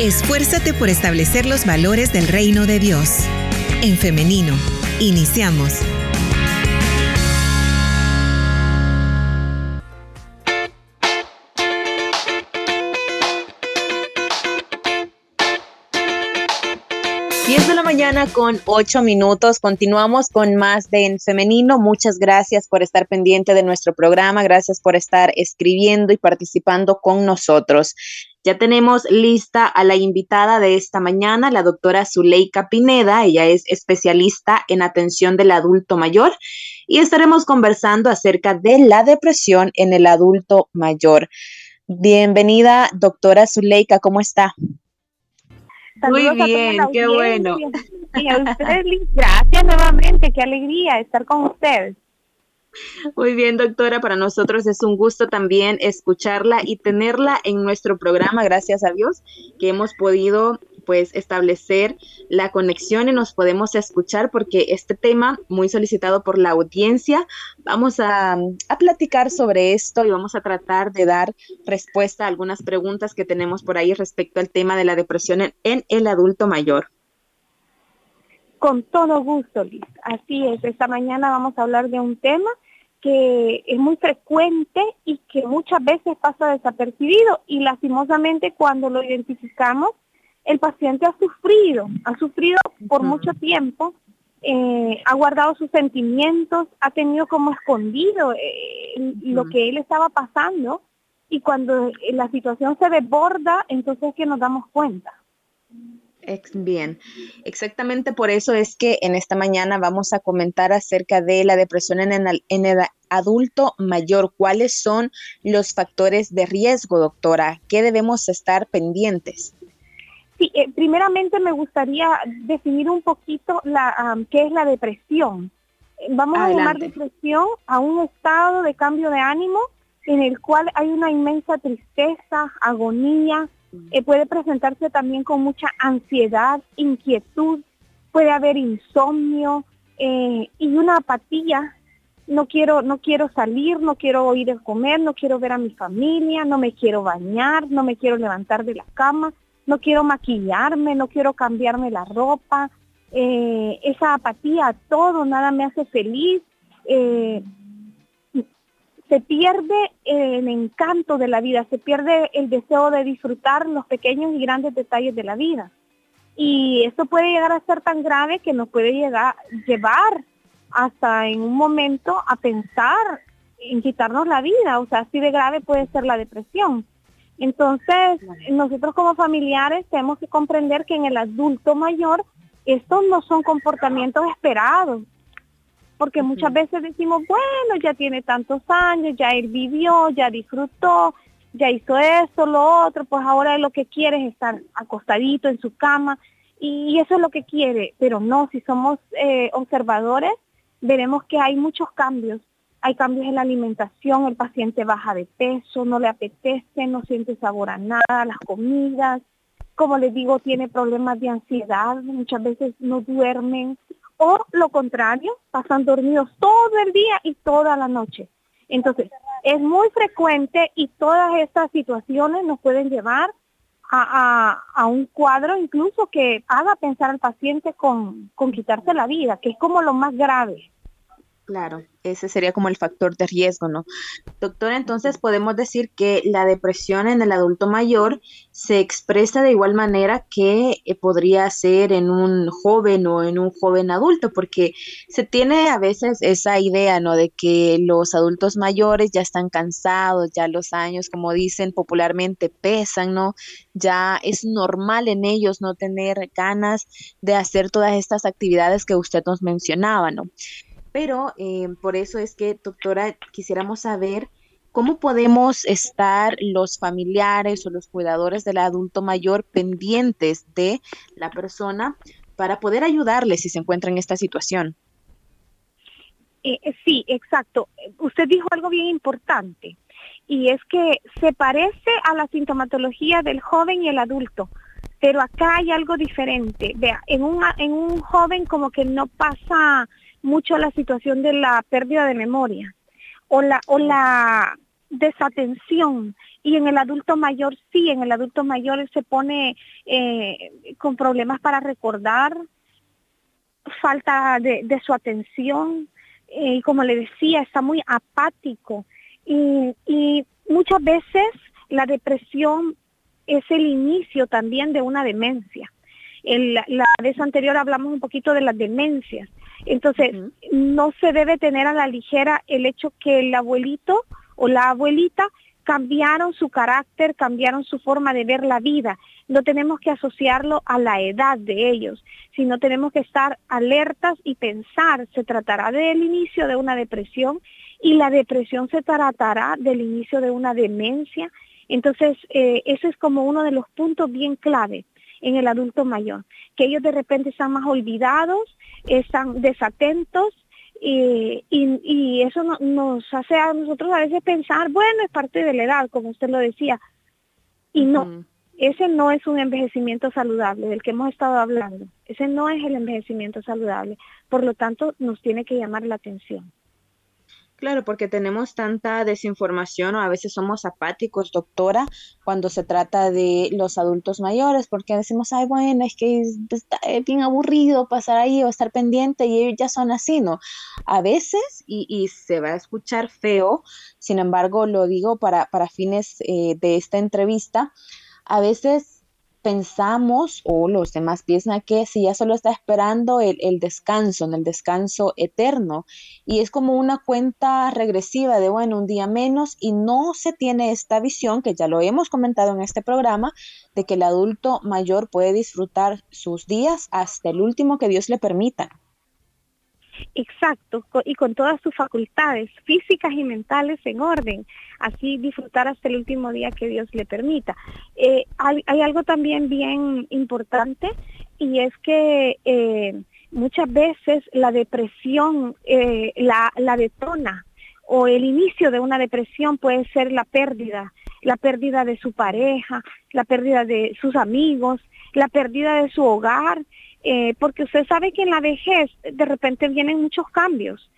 Esfuérzate por establecer los valores del reino de Dios. En femenino, iniciamos. mañana con ocho minutos. Continuamos con más de En Femenino. Muchas gracias por estar pendiente de nuestro programa. Gracias por estar escribiendo y participando con nosotros. Ya tenemos lista a la invitada de esta mañana, la doctora Zuleika Pineda. Ella es especialista en atención del adulto mayor y estaremos conversando acerca de la depresión en el adulto mayor. Bienvenida, doctora Zuleika, ¿cómo está? Muy bien, qué bueno. gracias nuevamente, qué alegría estar con ustedes. Muy bien, doctora, para nosotros es un gusto también escucharla y tenerla en nuestro programa, gracias a Dios, que hemos podido pues establecer la conexión y nos podemos escuchar porque este tema muy solicitado por la audiencia, vamos a, platicar sobre esto y vamos a tratar de dar respuesta a algunas preguntas que tenemos por ahí respecto al tema de la depresión en el adulto mayor. Con todo gusto, Liz. Así es, esta mañana vamos a hablar de un tema que es muy frecuente y que muchas veces pasa desapercibido. Y lastimosamente cuando lo identificamos el paciente ha sufrido, ha sufrido por mucho tiempo, eh, ha guardado sus sentimientos, ha tenido como escondido eh, lo que él estaba pasando y cuando la situación se desborda, entonces es que nos damos cuenta. Bien, exactamente por eso es que en esta mañana vamos a comentar acerca de la depresión en el, en el, adulto mayor. ¿Cuáles son los factores de riesgo, doctora? ¿Qué debemos estar pendientes? Sí, eh, primeramente me gustaría definir un poquito la, qué es la depresión. Vamos a llamar depresión a un estado de cambio de ánimo en el cual hay una inmensa tristeza, agonía, eh, puede presentarse también con mucha ansiedad, inquietud, puede haber insomnio eh, y una apatía. No quiero, no quiero salir, no quiero ir a comer, no quiero ver a mi familia, no me quiero bañar, no me quiero levantar de la cama, no quiero maquillarme, no quiero cambiarme la ropa, eh, esa apatía todo, nada me hace feliz. Eh, se pierde el encanto de la vida, se pierde el deseo de disfrutar los pequeños y grandes detalles de la vida. Y esto puede llegar a ser tan grave que nos puede llegar, llevar hasta en un momento a pensar en quitarnos la vida. O sea, así de grave puede ser la depresión. Entonces, nosotros como familiares tenemos que comprender que en el adulto mayor estos no son comportamientos esperados, porque muchas veces decimos, bueno, ya tiene tantos años, ya él vivió, ya disfrutó, ya hizo esto, lo otro, pues ahora lo que quiere es estar acostadito en su cama y eso es lo que quiere, pero no, si somos eh, observadores, veremos que hay muchos cambios. Hay cambios en la alimentación, el paciente baja de peso, no le apetece, no siente sabor a nada, las comidas, como les digo, tiene problemas de ansiedad, muchas veces no duermen, o lo contrario, pasan dormidos todo el día y toda la noche. Entonces, es muy frecuente y todas estas situaciones nos pueden llevar a, a, un cuadro incluso que haga pensar al paciente con, con quitarse la vida, que es como lo más grave. Claro, ese sería como el factor de riesgo, ¿no? Doctora, entonces podemos decir que la depresión en el adulto mayor se expresa de igual manera que eh, podría ser en un joven o en un joven adulto, porque se tiene a veces esa idea, ¿no? De que los adultos mayores ya están cansados, ya los años, como dicen popularmente, pesan, ¿no? Ya es normal en ellos no tener ganas de hacer todas estas actividades que usted nos mencionaba, ¿no? Pero eh, por eso es que, doctora, quisiéramos saber cómo podemos estar los familiares o los cuidadores del adulto mayor pendientes de la persona para poder ayudarle si se encuentra en esta situación. Eh, eh, sí, exacto. Usted dijo algo bien importante y es que se parece a la sintomatología del joven y el adulto, pero acá hay algo diferente. Vea, en un, en un joven como que no pasa mucho la situación de la pérdida de memoria o la, o la desatención. y en el adulto mayor sí, en el adulto mayor se pone eh, con problemas para recordar, falta de, su atención, eh, y como le decía, está muy apático. Y, y muchas veces la depresión es el inicio también de una demencia. En la, vez anterior hablamos un poquito de las demencias. Entonces, no se debe tener a la ligera el hecho que el abuelito o la abuelita cambiaron su carácter, cambiaron su forma de ver la vida. No tenemos que asociarlo a la edad de ellos, sino tenemos que estar alertas y pensar, se tratará del inicio de una depresión y la depresión se tratará del inicio de una demencia. Entonces, eh, ese es como uno de los puntos bien clave en el adulto mayor, que ellos de repente están más olvidados, están desatentos, y, y, eso nos hace a nosotros a veces pensar, bueno, es parte de la edad, como usted lo decía. Y no, ese no es un envejecimiento saludable del que hemos estado hablando. Ese no es el envejecimiento saludable. Por lo tanto, nos tiene que llamar la atención. Claro, porque tenemos tanta desinformación o a veces somos apáticos, doctora, cuando se trata de los adultos mayores, porque decimos, ay, bueno, es que está bien aburrido pasar ahí o estar pendiente y ellos ya son así, ¿no? A veces, y, se va a escuchar feo, sin embargo, lo digo para, para fines eh, de esta entrevista, a veces pensamos o los demás piensan que si ya solo está esperando el, descanso, en el descanso eterno. Y es como una cuenta regresiva de, bueno, un día menos y no se tiene esta visión, que ya lo hemos comentado en este programa, de que el adulto mayor puede disfrutar sus días hasta el último que Dios le permita. Exacto, y con todas sus facultades físicas y mentales en orden, así disfrutar hasta el último día que Dios le permita. Eh, hay, algo también bien importante y es que eh, muchas veces la depresión eh, la, la detona o el inicio de una depresión puede ser la pérdida, la pérdida de su pareja, la pérdida de sus amigos, la pérdida de su hogar, eh, porque usted sabe que en la vejez de repente vienen muchos cambios.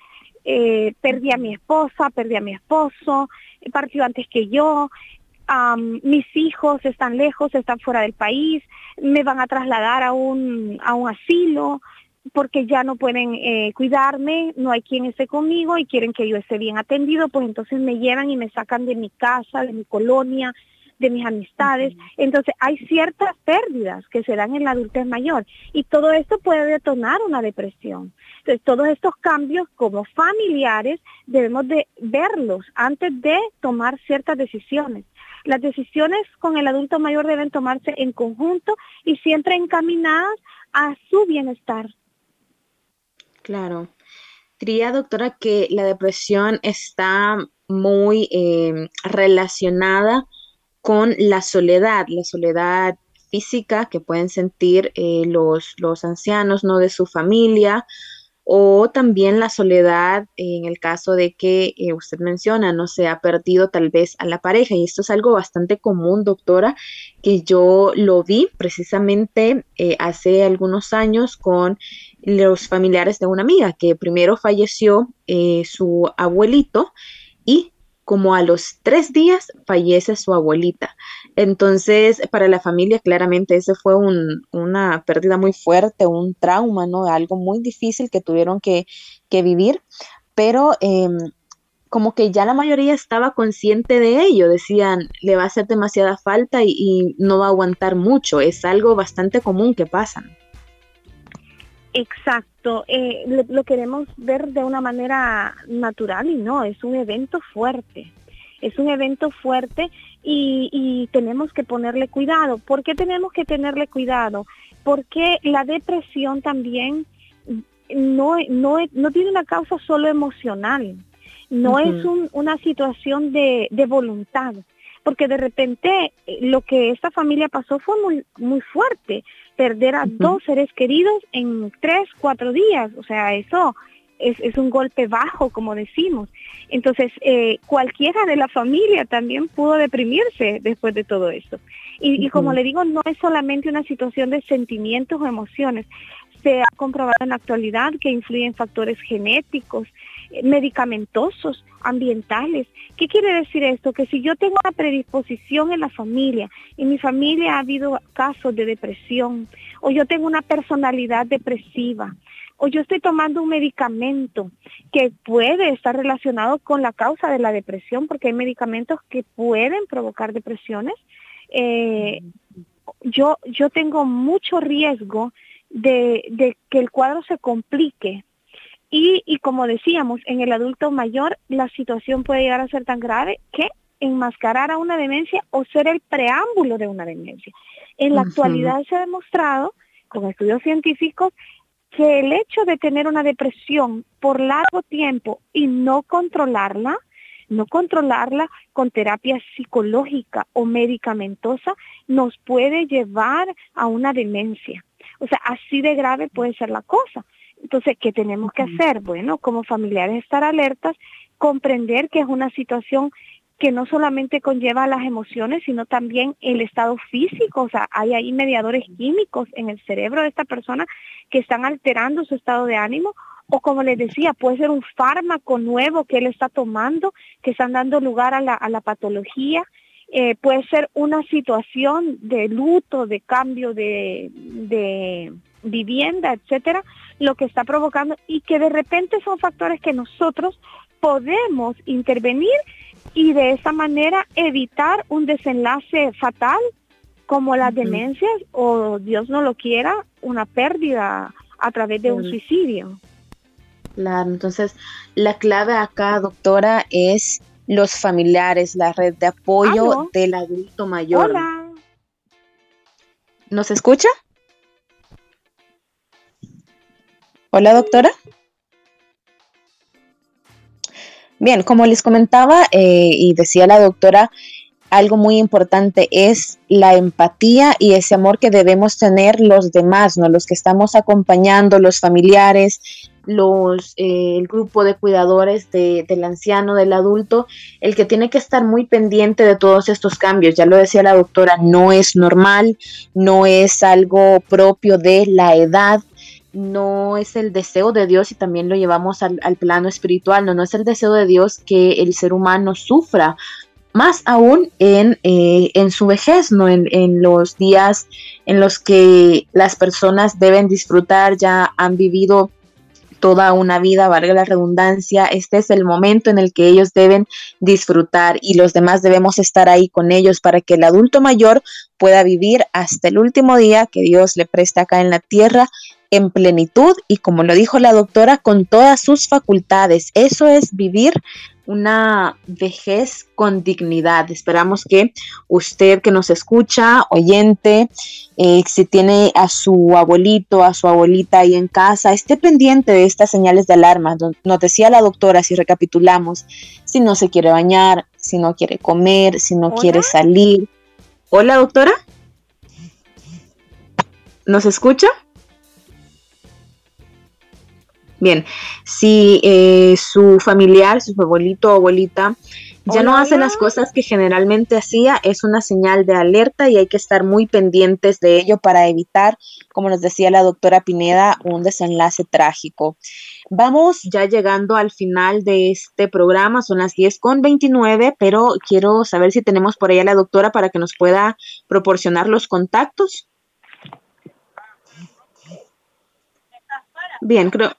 Eh, perdí a mi esposa, perdí a mi esposo, partió antes que yo, mis hijos están lejos, están fuera del país, me van a trasladar a un, a un asilo porque ya no pueden eh, cuidarme, no hay quien esté conmigo y quieren que yo esté bien atendido, pues entonces me llevan y me sacan de mi casa, de mi colonia, de mis amistades. Entonces hay ciertas pérdidas que se dan en la adultez mayor y todo esto puede detonar una depresión. Entonces todos estos cambios como familiares debemos de verlos antes de tomar ciertas decisiones. Las decisiones con el adulto mayor deben tomarse en conjunto y siempre encaminadas a su bienestar. Claro. Diría, doctora, que la depresión está muy eh, relacionada con la soledad, la soledad física que pueden sentir eh, los, los ancianos, ¿no? De su familia, o también la soledad en el caso de que eh, usted menciona, no se ha perdido tal vez a la pareja. Y esto es algo bastante común, doctora, que yo lo vi precisamente eh, hace algunos años con los familiares de una amiga, que primero falleció su abuelito y como a los tres días fallece su abuelita. Entonces, para la familia, claramente, ese fue una pérdida muy fuerte, un trauma, ¿no? Algo muy difícil que tuvieron que, vivir, pero em, como que ya la mayoría estaba consciente de ello, decían, le va a hacer demasiada falta y, y no va a aguantar mucho, es algo bastante común que pasa. Exacto, eh, lo, queremos ver de una manera natural y no, es un evento fuerte, es un evento fuerte y, tenemos que ponerle cuidado. ¿Por qué tenemos que tenerle cuidado? Porque la depresión también no, no, no tiene una causa solo emocional, no es una situación de, de voluntad, porque de repente eh, lo que esta familia pasó fue muy, muy fuerte perder a dos seres queridos en tres, cuatro días. O sea, eso es, un golpe bajo, como decimos. Entonces, eh, cualquiera de la familia también pudo deprimirse después de todo esto. Y, como le digo, no es solamente una situación de sentimientos o emociones. Se ha comprobado en la actualidad que influyen factores genéticos, medicamentosos, ambientales. ¿Qué quiere decir esto? Que si yo tengo una predisposición en la familia, en mi familia ha habido casos de depresión, o yo tengo una personalidad depresiva, o yo estoy tomando un medicamento que puede estar relacionado con la causa de la depresión, porque hay medicamentos que pueden provocar depresiones, eh, yo, yo tengo mucho riesgo de, de que el cuadro se complique y, y, como decíamos, en el adulto mayor la situación puede llegar a ser tan grave que enmascarar a una demencia o ser el preámbulo de una demencia. En la actualidad se ha demostrado, con estudios científicos, que el hecho de tener una depresión por largo tiempo y no controlarla, no controlarla con terapia psicológica o medicamentosa, nos puede llevar a una demencia. O sea, así de grave puede ser la cosa. Entonces, ¿qué tenemos que hacer? Bueno, como familiares estar alertas, comprender que es una situación que no solamente conlleva las emociones, sino también el estado físico. O sea, hay ahí mediadores químicos en el cerebro de esta persona que están alterando su estado de ánimo. O como les decía, puede ser un fármaco nuevo que él está tomando, que están dando lugar a la, a la patología. Eh, puede ser una situación de luto, de cambio de, de vivienda, etcétera, lo que está provocando y que de repente son factores que nosotros podemos intervenir y de esa manera evitar un desenlace fatal como las demencias o Dios no lo quiera, una pérdida a través de un suicidio. Claro, entonces la clave acá, doctora, es los familiares, la red de apoyo del adulto mayor. Hola. ¿Nos escucha? Hola, doctora. Bien, como les comentaba eh, y decía la doctora, algo muy importante es la empatía y ese amor que debemos tener los demás, ¿no? Los que estamos acompañando, los familiares, los, eh, el grupo de cuidadores del anciano, del adulto, el que tiene que estar muy pendiente de todos estos cambios. Ya lo decía la doctora, no es normal, no es algo propio de la edad, no es el deseo de Dios y también lo llevamos al, plano espiritual, no, no es el deseo de Dios que el ser humano sufra, más aún en, eh, en su vejez, ¿no? En, en, los días en los que las personas deben disfrutar, ya han vivido toda una vida, valga la redundancia, este es el momento en el que ellos deben disfrutar y los demás debemos estar ahí con ellos para que el adulto mayor pueda vivir hasta el último día que Dios le preste acá en la tierra en plenitud y como lo dijo la doctora, con todas sus facultades. Eso es vivir una vejez con dignidad. Esperamos que usted que nos escucha, oyente, eh, si tiene a su abuelito, a su abuelita ahí en casa, esté pendiente de estas señales de alarma. Nos decía la doctora, si recapitulamos, si no se quiere bañar, si no quiere comer, si no quiere salir. Hola, doctora. ¿Nos escucha? Bien, si eh, su familiar, su abuelito o abuelita ya no hace las cosas que generalmente hacía, es una señal de alerta y hay que estar muy pendientes de ello para evitar, como nos decía la doctora Pineda, un desenlace trágico. Vamos ya llegando al final de este programa, son las 10 con 29, pero quiero saber si tenemos por ahí a la doctora para que nos pueda proporcionar los contactos. Bien, creo,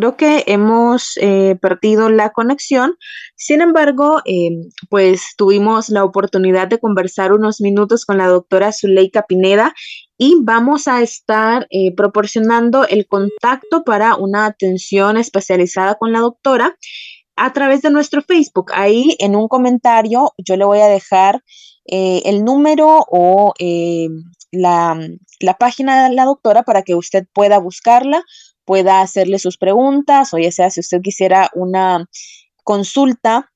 creo que hemos eh, perdido la conexión. Sin embargo, eh, pues tuvimos la oportunidad de conversar unos minutos con la doctora Zuleika Pineda y vamos a estar eh, proporcionando el contacto para una atención especializada con la doctora a través de nuestro Facebook. Ahí en un comentario yo le voy a dejar el número o la, la página de la doctora para que usted pueda buscarla pueda hacerle sus preguntas o ya sea si usted quisiera una consulta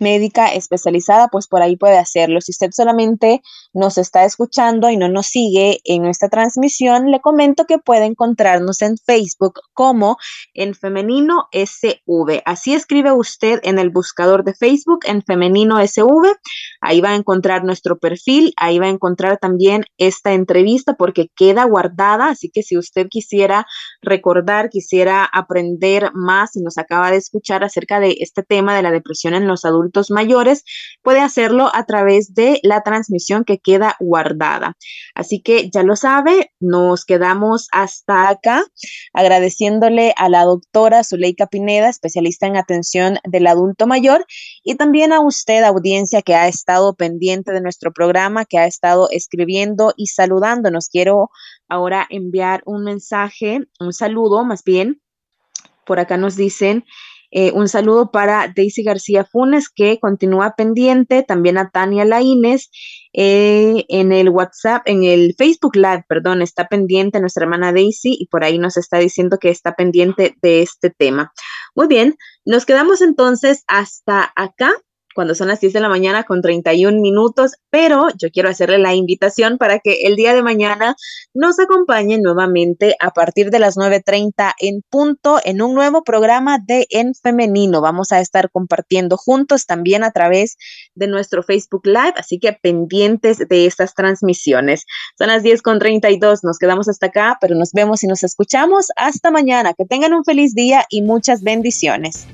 médica especializada, pues por ahí puede hacerlo. Si usted solamente nos está escuchando y no nos sigue en nuestra transmisión, le comento que puede encontrarnos en Facebook como en femenino SV. Así escribe usted en el buscador de Facebook en femenino SV. Ahí va a encontrar nuestro perfil, ahí va a encontrar también esta entrevista porque queda guardada, así que si usted quisiera recordar, quisiera aprender más y nos acaba de escuchar acerca de este tema de la depresión en los adultos, mayores, puede hacerlo a través de la transmisión que queda guardada. Así que ya lo sabe, nos quedamos hasta acá agradeciéndole a la doctora Zuleika Pineda, especialista en atención del adulto mayor, y también a usted, audiencia, que ha estado pendiente de nuestro programa, que ha estado escribiendo y saludándonos. Quiero ahora enviar un mensaje, un saludo más bien. Por acá nos dicen, eh, un saludo para Daisy García Funes, que continúa pendiente, también a Tania Laínez, eh, en el WhatsApp, en el Facebook Live, perdón, está pendiente nuestra hermana Daisy y por ahí nos está diciendo que está pendiente de este tema. Muy bien, nos quedamos entonces hasta acá cuando son las 10 de la mañana con 31 minutos, pero yo quiero hacerle la invitación para que el día de mañana nos acompañe nuevamente a partir de las 9.30 en punto en un nuevo programa de En Femenino. Vamos a estar compartiendo juntos también a través de nuestro Facebook Live, así que pendientes de estas transmisiones. Son las 10 con 32, nos quedamos hasta acá, pero nos vemos y nos escuchamos hasta mañana. Que tengan un feliz día y muchas bendiciones.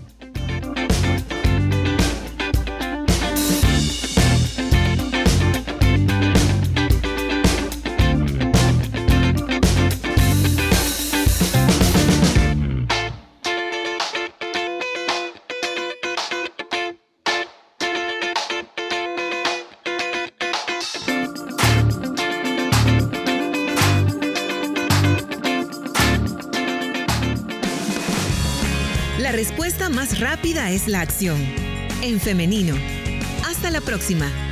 Rápida es la acción. En femenino. Hasta la próxima.